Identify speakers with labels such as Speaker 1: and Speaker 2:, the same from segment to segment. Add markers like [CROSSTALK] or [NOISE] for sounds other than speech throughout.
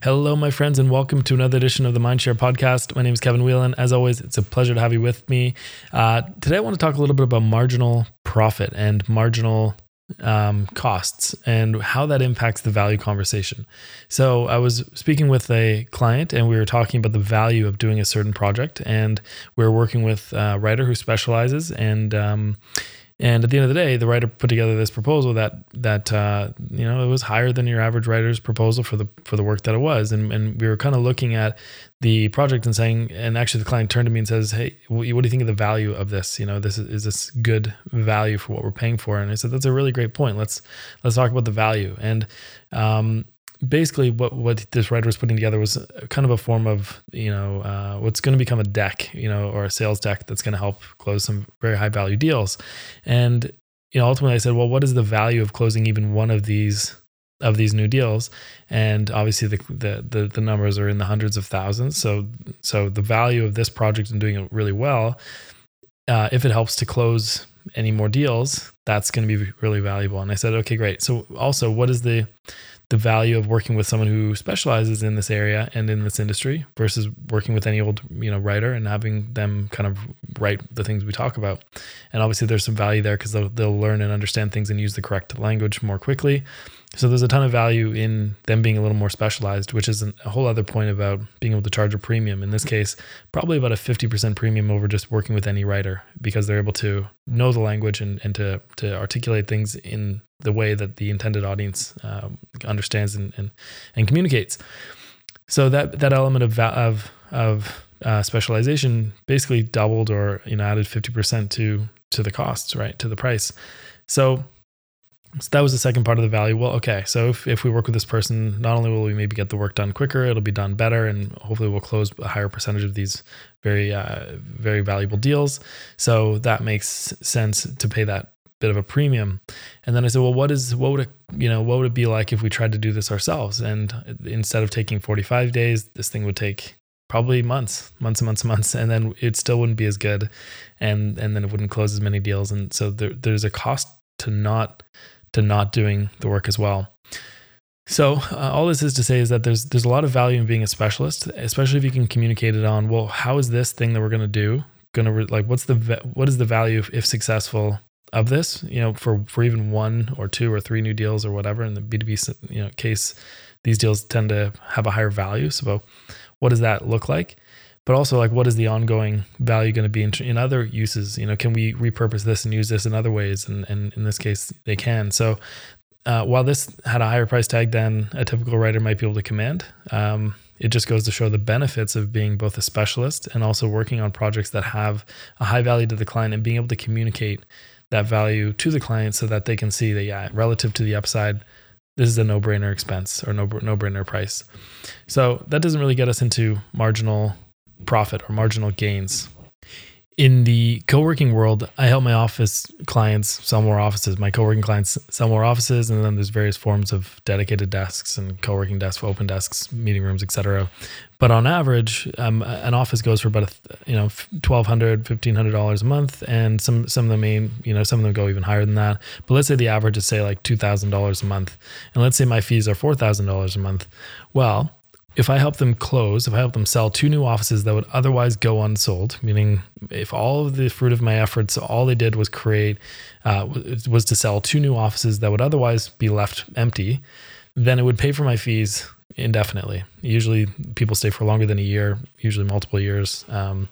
Speaker 1: Hello, my friends, and welcome to another edition of the Mindshare podcast. My name is Kevin Whelan. As always, it's a pleasure to have you with me. Uh, today, I want to talk a little bit about marginal profit and marginal um, costs and how that impacts the value conversation. So, I was speaking with a client and we were talking about the value of doing a certain project, and we are working with a writer who specializes and um, and at the end of the day, the writer put together this proposal that that uh, you know it was higher than your average writer's proposal for the for the work that it was, and and we were kind of looking at the project and saying, and actually the client turned to me and says, "Hey, what do you think of the value of this? You know, this is, is this good value for what we're paying for?" And I said, "That's a really great point. Let's let's talk about the value." And um, basically what what this writer was putting together was kind of a form of you know uh, what's going to become a deck you know or a sales deck that's going to help close some very high value deals. And you know ultimately i said well what is the value of closing even one of these of these new deals? And obviously the, the the the, numbers are in the hundreds of thousands. So so the value of this project and doing it really well uh, if it helps to close any more deals that's going to be really valuable. And i said okay great. So also what is the the value of working with someone who specializes in this area and in this industry versus working with any old you know writer and having them kind of write the things we talk about. And obviously there's some value there because they'll, they'll learn and understand things and use the correct language more quickly so there's a ton of value in them being a little more specialized, which is a whole other point about being able to charge a premium. In this case, probably about a 50% premium over just working with any writer because they're able to know the language and, and to, to articulate things in the way that the intended audience um, understands and, and, and communicates. So that, that element of, of, of uh, specialization basically doubled or, you know, added 50% to, to the costs, right? To the price. So so that was the second part of the value. Well, okay, so if, if we work with this person, not only will we maybe get the work done quicker, it'll be done better, and hopefully we'll close a higher percentage of these very, uh, very valuable deals. So that makes sense to pay that bit of a premium. And then I said, well, what is what would it you know what would it be like if we tried to do this ourselves? And instead of taking 45 days, this thing would take probably months, months and months and months, and then it still wouldn't be as good, and and then it wouldn't close as many deals. And so there, there's a cost to not to not doing the work as well. So uh, all this is to say is that there's there's a lot of value in being a specialist, especially if you can communicate it on. Well, how is this thing that we're going to do going to re- like what's the what is the value if, if successful of this? You know, for for even one or two or three new deals or whatever in the B two B you know case, these deals tend to have a higher value. So, what does that look like? But also like what is the ongoing value going to be in, in, other uses? You know can we repurpose this and use this in other ways? And, and in this case they can. So uh, while this had a higher price tag than a typical writer might be able to command um, it just goes to show the benefits of being both a specialist and also working on projects that have a high value to the client and being able to communicate that value to the client so that they can see that yeah relative to the upside this is a no-brainer expense or no no-brainer price. So that doesn't really get us into marginal profit or marginal gains. In the co working world, I help my office clients sell more offices. My co working clients sell more offices, and then there's various forms of dedicated desks and co working desks, open desks, meeting rooms, etc. But on average, um, an office goes for about you know twelve hundred, fifteen hundred dollars a month, and some some of them may you know some of them go even higher than that. But let's say the average is say like two thousand dollars a month, and let's say my fees are four thousand dollars a month. Well, if I help them close, if I help them sell two new offices that would otherwise go unsold, meaning if all of the fruit of my efforts, all they did was create, uh, was to sell two new offices that would otherwise be left empty, then it would pay for my fees indefinitely. Usually people stay for longer than a year, usually multiple years. Um,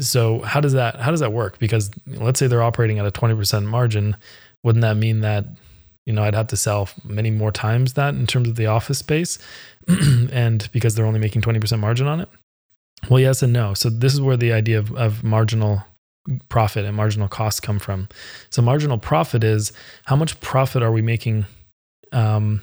Speaker 1: so how does that how does that work? Because let's say they're operating at a 20% margin, wouldn't that mean that you know, I'd have to sell many more times that in terms of the office space. [CLEARS THROAT] and because they're only making 20% margin on it? Well, yes and no. So this is where the idea of, of marginal profit and marginal cost come from. So marginal profit is how much profit are we making um,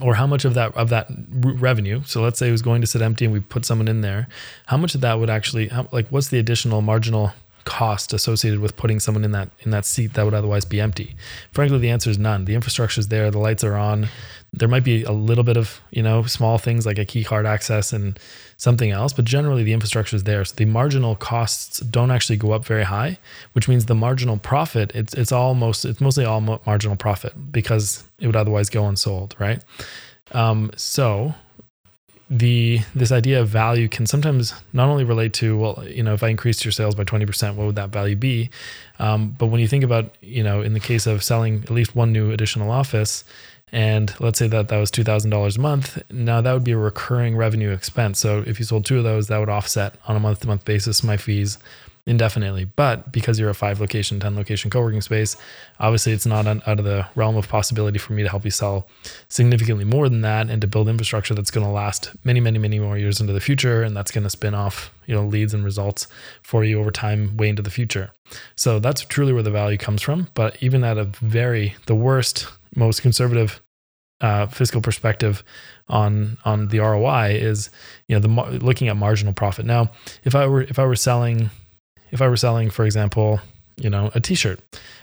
Speaker 1: or how much of that of that revenue so let's say it was going to sit empty and we put someone in there how much of that would actually how, like what's the additional marginal cost associated with putting someone in that in that seat that would otherwise be empty? Frankly, the answer is none. The infrastructure is there, the lights are on. There might be a little bit of you know small things like a key card access and something else, but generally the infrastructure is there. So the marginal costs don't actually go up very high, which means the marginal profit it's it's almost it's mostly all marginal profit because it would otherwise go unsold, right? Um, so the this idea of value can sometimes not only relate to well you know if i increased your sales by 20% what would that value be? Um, but when you think about you know in the case of selling at least one new additional office and let's say that that was $2000 a month now that would be a recurring revenue expense. So if you sold two of those that would offset on a month to month basis my fees indefinitely. But because you're a five location, 10 location co working space, obviously it's not out of the realm of possibility for me to help you sell significantly more than that and to build infrastructure that's going to last many, many, many more years into the future. And that's going to spin off, you know, leads and results for you over time, way into the future. So that's truly where the value comes from. But even at a very, the worst, most conservative uh, fiscal perspective on on the ROI is you know the looking at marginal profit. Now, if I were if I were selling if I were selling, for example, you know, a t-shirt,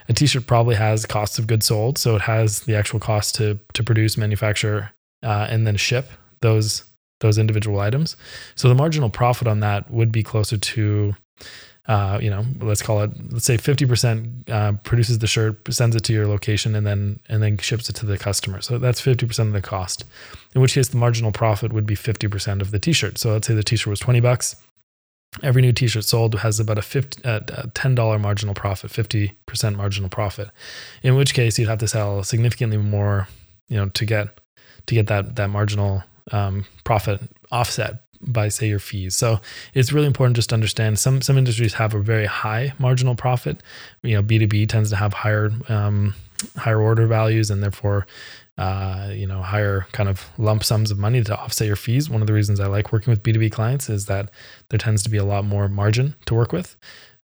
Speaker 1: a t-shirt probably has costs of goods sold. So it has the actual cost to, to produce, manufacture, uh, and then ship those, those individual items. So the marginal profit on that would be closer to, uh, you know, let's call it, let's say 50% uh, produces the shirt, sends it to your location and then, and then ships it to the customer. So that's 50% of the cost, in which case the marginal profit would be 50% of the t-shirt. So let's say the t-shirt was 20 bucks every new t-shirt sold has about a 50, uh, $10 marginal profit 50% marginal profit in which case you'd have to sell significantly more you know to get to get that that marginal um, profit offset by say your fees. So it's really important just to understand some some industries have a very high marginal profit. You know b2b tends to have higher um, higher order values and therefore uh, you know, higher kind of lump sums of money to offset your fees. One of the reasons I like working with B2B clients is that there tends to be a lot more margin to work with.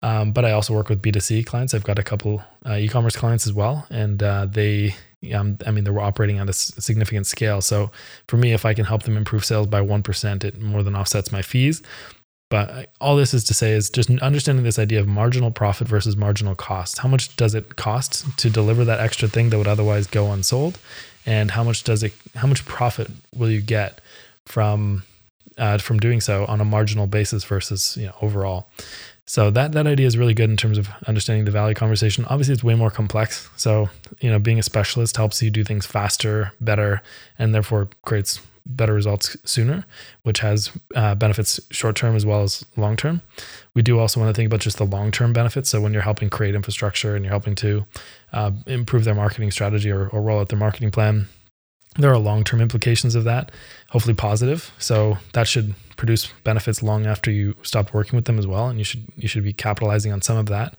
Speaker 1: Um, but I also work with B2C clients. I've got a couple uh, e-commerce clients as well, and uh, they, um, I mean, they're operating at a significant scale. So for me, if I can help them improve sales by one percent, it more than offsets my fees. But all this is to say is just understanding this idea of marginal profit versus marginal cost. How much does it cost to deliver that extra thing that would otherwise go unsold? And how much does it how much profit will you get from uh, from doing so on a marginal basis versus you know overall? So that that idea is really good in terms of understanding the value conversation. Obviously it's way more complex. So you know being a specialist helps you do things faster better and therefore creates better results sooner which has uh, benefits short term as well as long term we do also want to think about just the long term benefits so when you're helping create infrastructure and you're helping to uh, improve their marketing strategy or, or roll out their marketing plan. There are long term implications of that, hopefully positive. So that should produce benefits long after you stopped working with them as well, and you should you should be capitalizing on some of that.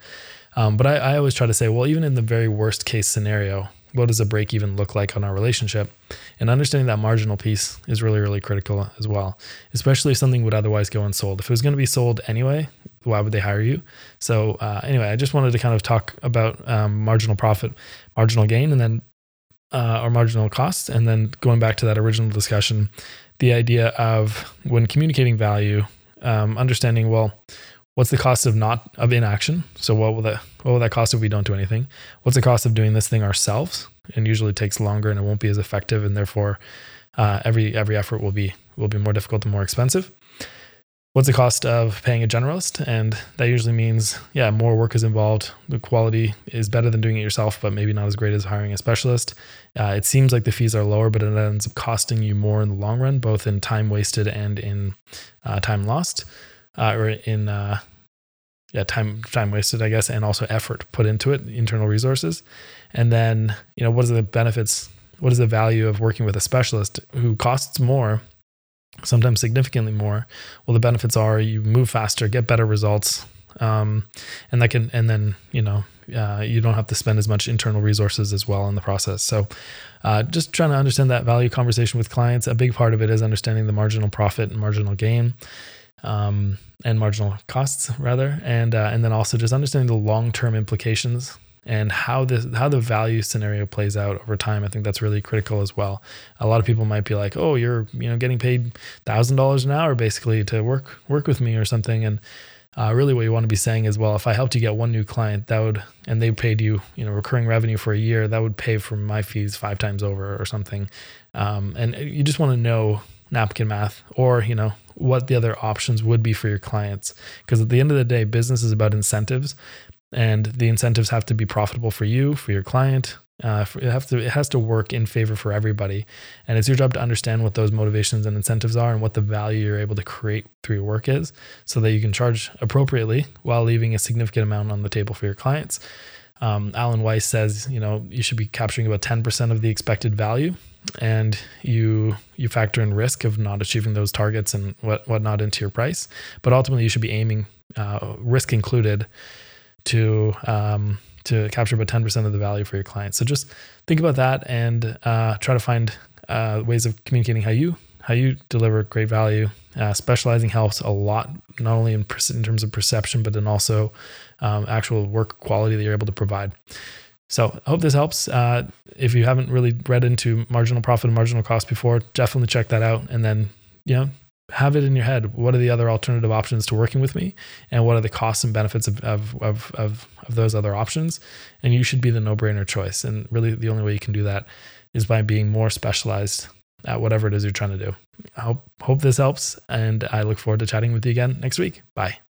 Speaker 1: Um, but I, I always try to say, well, even in the very worst case scenario, what does a break even look like on our relationship? And understanding that marginal piece is really, really critical as well, especially if something would otherwise go unsold. If it was going to be sold anyway, why would they hire you? So uh, anyway, I just wanted to kind of talk about um, marginal profit, marginal gain, and then uh, marginal cost, and then going back to that original discussion, the idea of when communicating value, um, understanding well, what's the cost of not of inaction? So what will that what will that cost if we don't do anything? What's the cost of doing this thing ourselves? And usually takes longer and it won't be as effective, and therefore uh, every every effort will be will be more difficult and more expensive what's the cost of paying a generalist? And that usually means, yeah, more work is involved. The quality is better than doing it yourself, but maybe not as great as hiring a specialist. Uh, it seems like the fees are lower, but it ends up costing you more in the long run, both in time wasted and in uh, time lost, uh, or in uh, yeah time time wasted, I guess, and also effort put into it, internal resources. And then you know what are the benefits? What is the value of working with a specialist who costs more sometimes significantly more. Well, the benefits are you move faster, get better results, um, and that can, and then you know uh, you don't have to spend as much internal resources as well in the process. So, uh, just trying to understand that value conversation with clients. A big part of it is understanding the marginal profit and marginal gain. Um, and marginal costs rather, and uh, and then also just understanding the long term implications and how the how the value scenario plays out over time. I think that's really critical as well. A lot of people might be like, "Oh, you're you know getting paid thousand dollars an hour basically to work work with me or something," and uh, really what you want to be saying is, well, if I helped you get one new client, that would and they paid you you know recurring revenue for a year, that would pay for my fees five times over or something. Um, and you just want to know napkin math or you know what the other options would be for your clients. Because at the end of the day business is about incentives and the incentives have to be profitable for you, for your client, Uh, it have to it has to work in favor for everybody, and it's your job to understand what those motivations and incentives are and what the value you're able to create through your work is, so that you can charge appropriately while leaving a significant amount on the table for your clients. Um, Alan Weiss says, you know, you should be capturing about 10% of the expected value and you you factor in risk of not achieving those targets and what whatnot into your price. But ultimately, you should be aiming uh, risk included to um, to capture about 10% of the value for your clients. So just think about that and uh, try to find uh, ways of communicating how you how you deliver great value. Uh, specializing helps a lot, not only in, in terms of perception, but in also um, actual work quality that you're able to provide. So I hope this helps. Uh, if you haven't really read into marginal profit and marginal cost before, definitely check that out. And then, you know, have it in your head. What are the other alternative options to working with me? And what are the costs and benefits of, of, of, of, of those other options? And you should be the no brainer choice. And really, the only way you can do that is by being more specialized at whatever it is you're trying to do. I hope, hope this helps. And I look forward to chatting with you again next week. Bye.